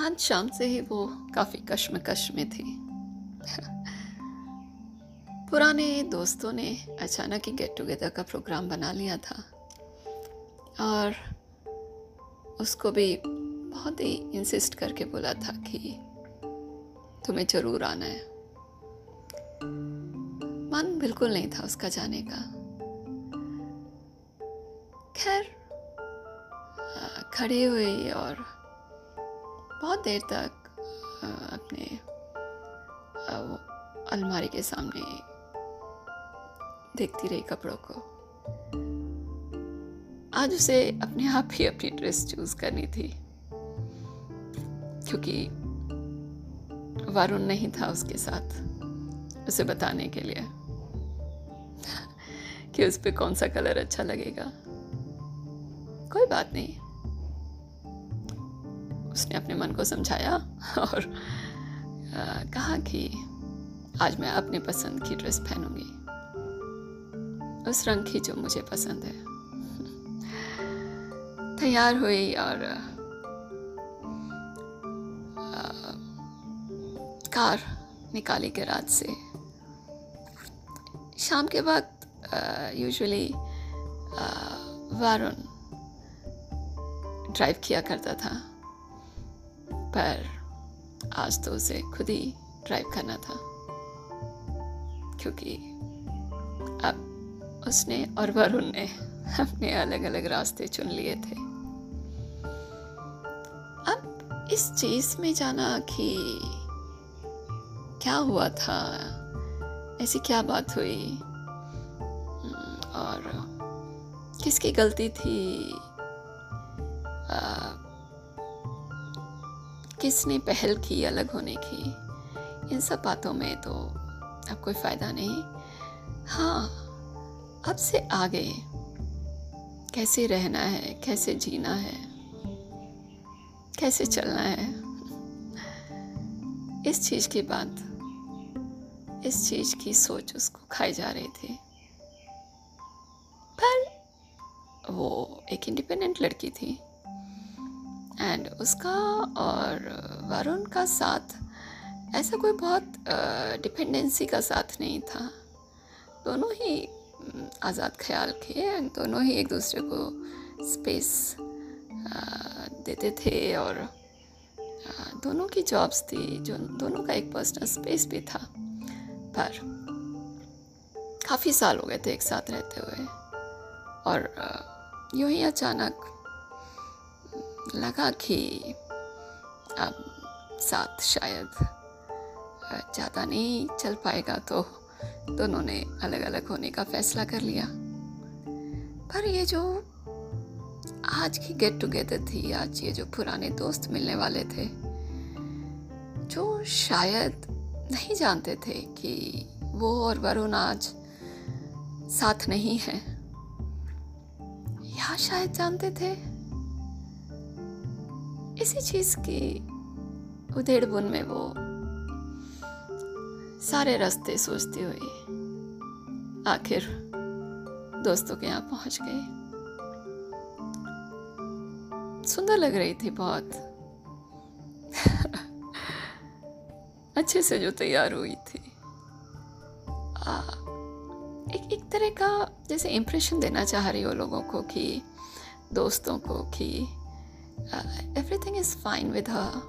आज शाम से ही वो काफ़ी कश्मकश में थी। पुराने दोस्तों ने अचानक ही गेट टुगेदर का प्रोग्राम बना लिया था। और उसको भी बहुत ही इंसिस्ट करके बोला था कि तुम्हें ज़रूर आना है। मन बिल्कुल नहीं था उसका जाने का। खैर खड़ी हुई और बहुत देर तक अपने अलमारी के सामने देखती रही कपड़ों को। आज उसे अपने आप ही अपनी ड्रेस चूज़ करनी थी, क्योंकि वरुण नहीं था उसके साथ, उसे बताने के लिए, कि उस पर कौन सा कलर अच्छा लगेगा। कोई बात नहीं। उसने अपने मन को समझाया और आ, कहा कि आज मैं अपने पसंद की ड्रेस पहनूँगी। उस रंग की जो मुझे पसंद है। तैयार हुई और आ, कार निकाली गैराज से। शाम के वक्त यूजुअली वारुण ड्राइव किया करता था। पर आज तो उसे खुद ही ड्राइव करना था। क्योंकि अब उसने और वरुण ने अपने अलग अलग रास्ते चुन लिए थे। अब इस चीज़ में जाना कि क्या हुआ था, ऐसी क्या बात हुई? और किसकी गलती थी? किसने पहल की अलग होने की? इन सब बातों में तो अब कोई फ़ायदा नहीं। हाँ अब से आगे कैसे रहना है, कैसे जीना है, कैसे चलना है? इस चीज़ की बात, इस चीज़ की सोच उसको खाई जा रही थी। पर वो एक इंडिपेंडेंट लड़की थी। एंड उसका और वरुण का साथ, ऐसा कोई बहुत डिपेंडेंसी का साथ नहीं था। दोनों ही आज़ाद ख्याल के एंड दोनों ही एक दूसरे को स्पेस देते थे और दोनों की जॉब्स थी, जो दोनों का एक पर्सनल स्पेस भी था। पर काफ़ी साल हो गए थे एक साथ रहते हुए। और यूँ ही अचानक लगा कि अब साथ शायद ज़्यादा नहीं चल पाएगा तो दोनों ने अलग अलग होने का फैसला कर लिया। पर ये जो आज की गेट टुगेदर थी, आज ये जो पुराने दोस्त मिलने वाले थे, जो शायद नहीं जानते थे कि वो और वरुण आज साथ नहीं है, या शायद जानते थे? इसी चीज़ की उधेड़ बुन में वो सारे रास्ते सोचती हुई आखिर दोस्तों के यहाँ पहुँच गई सुंदर लग रही थी बहुत। अच्छे से जो तैयार हुई थी। आ, एक एक तरह का जैसे इम्प्रेशन देना चाह रही हो लोगों को कि दोस्तों को कि uh, everything is fine with her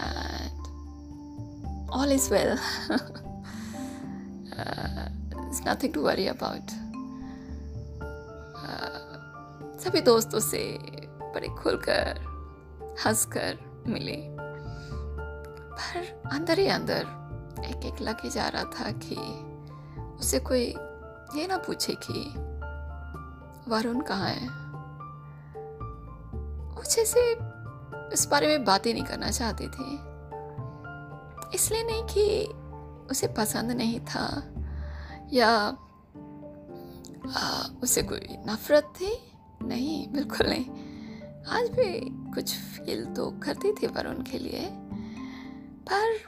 and all is well uh, there's nothing to worry about uh, सभी दोस्तों से बड़े खुलकर हंसकर मिले पर अंदर ही अंदर एक एक लगे जा रहा था कि उसे कोई ये ना पूछे कि वरुण कहाँ है कुछ ऐसे इस बारे में बातें नहीं करना चाहती थी। इसलिए नहीं कि उसे पसंद नहीं था या आ, उसे कोई नफरत थी? नहीं बिल्कुल नहीं। आज भी कुछ फील तो करती थी वरुण के लिए। पर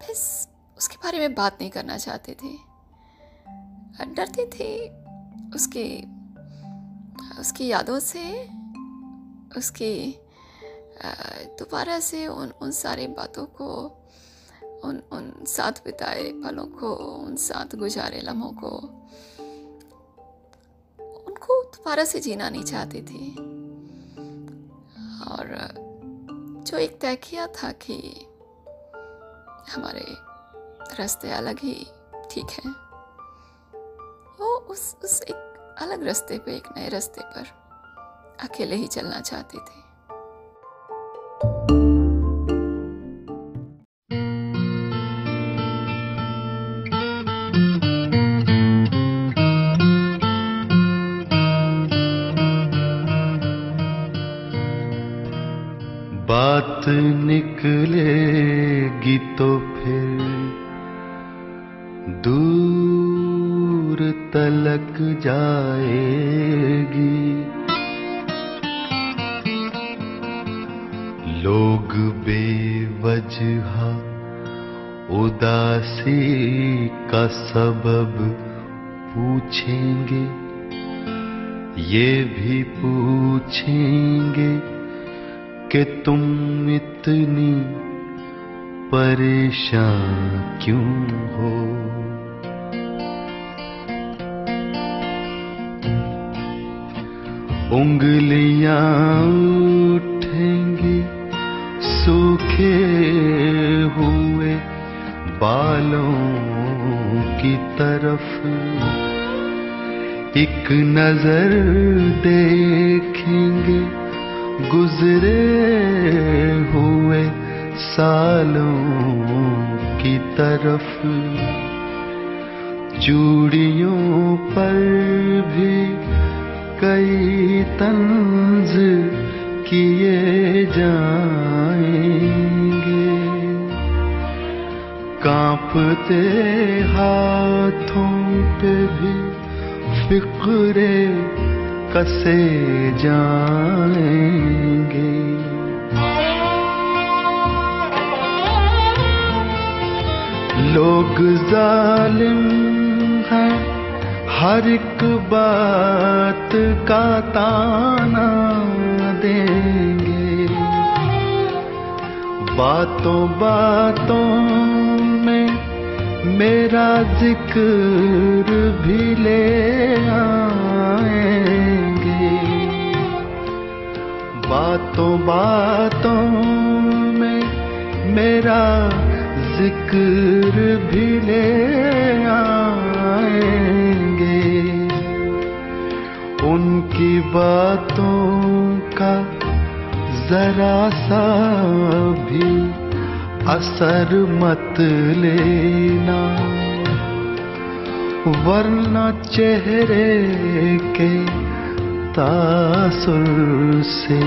बस उसके बारे में बात नहीं करना चाहती थी। डरती थी उसकी उसकी यादों से, उसकी दोबारा से उन उन सारी बातों को, उन उन साथ बिताए पलों को, उन साथ गुजारे लम्हों को, उनको दोबारा से जीना नहीं चाहती थी। और जो एक तय किया था कि हमारे रास्ते अलग ही ठीक है, वो उस उस एक अलग रास्ते पे, एक नए रास्ते पर अकेले ही चलना चाहती थी। बात निकलेगी तो फिर दूर तलक जाएगी। लोग बेवजह उदासी का सबब पूछेंगे, ये भी पूछेंगे कि तुम इतनी परेशान क्यों हो। उंगलियाँ उठेंगी, सूखे हुए बालों की तरफ़। एक नज़र देखेंगे, गुजरे हुए सालों की तरफ़। चूड़ियों पर भी कई तंज किए जाएँगे। कांपते हाथों पे भी फिक्रे कसे जाएँगे। लोग जालिम हर एक बात का ताना देंगे। बातों बातों में मेरा ज़िक्र भी ले आएँगे। बातों बातों में मेरा ज़िक्र भी ले आएँगे। उनकी बातों का जरा सा भी असर मत लेना। वरना चेहरे के तासुर से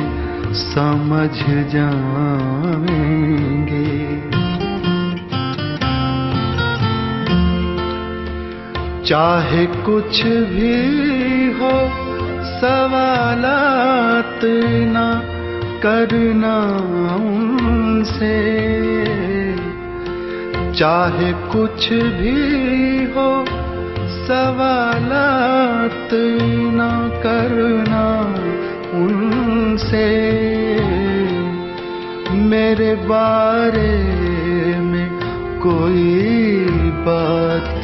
समझ जाएँगे। चाहे कुछ भी हो सवालात ना करना उनसे। चाहे कुछ भी हो, सवालात ना करना उनसे। मेरे बारे में कोई बात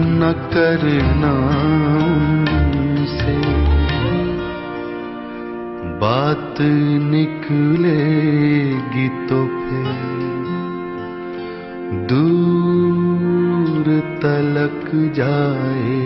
न करना। बात निकलेगी तो फिर दूर तलक जाए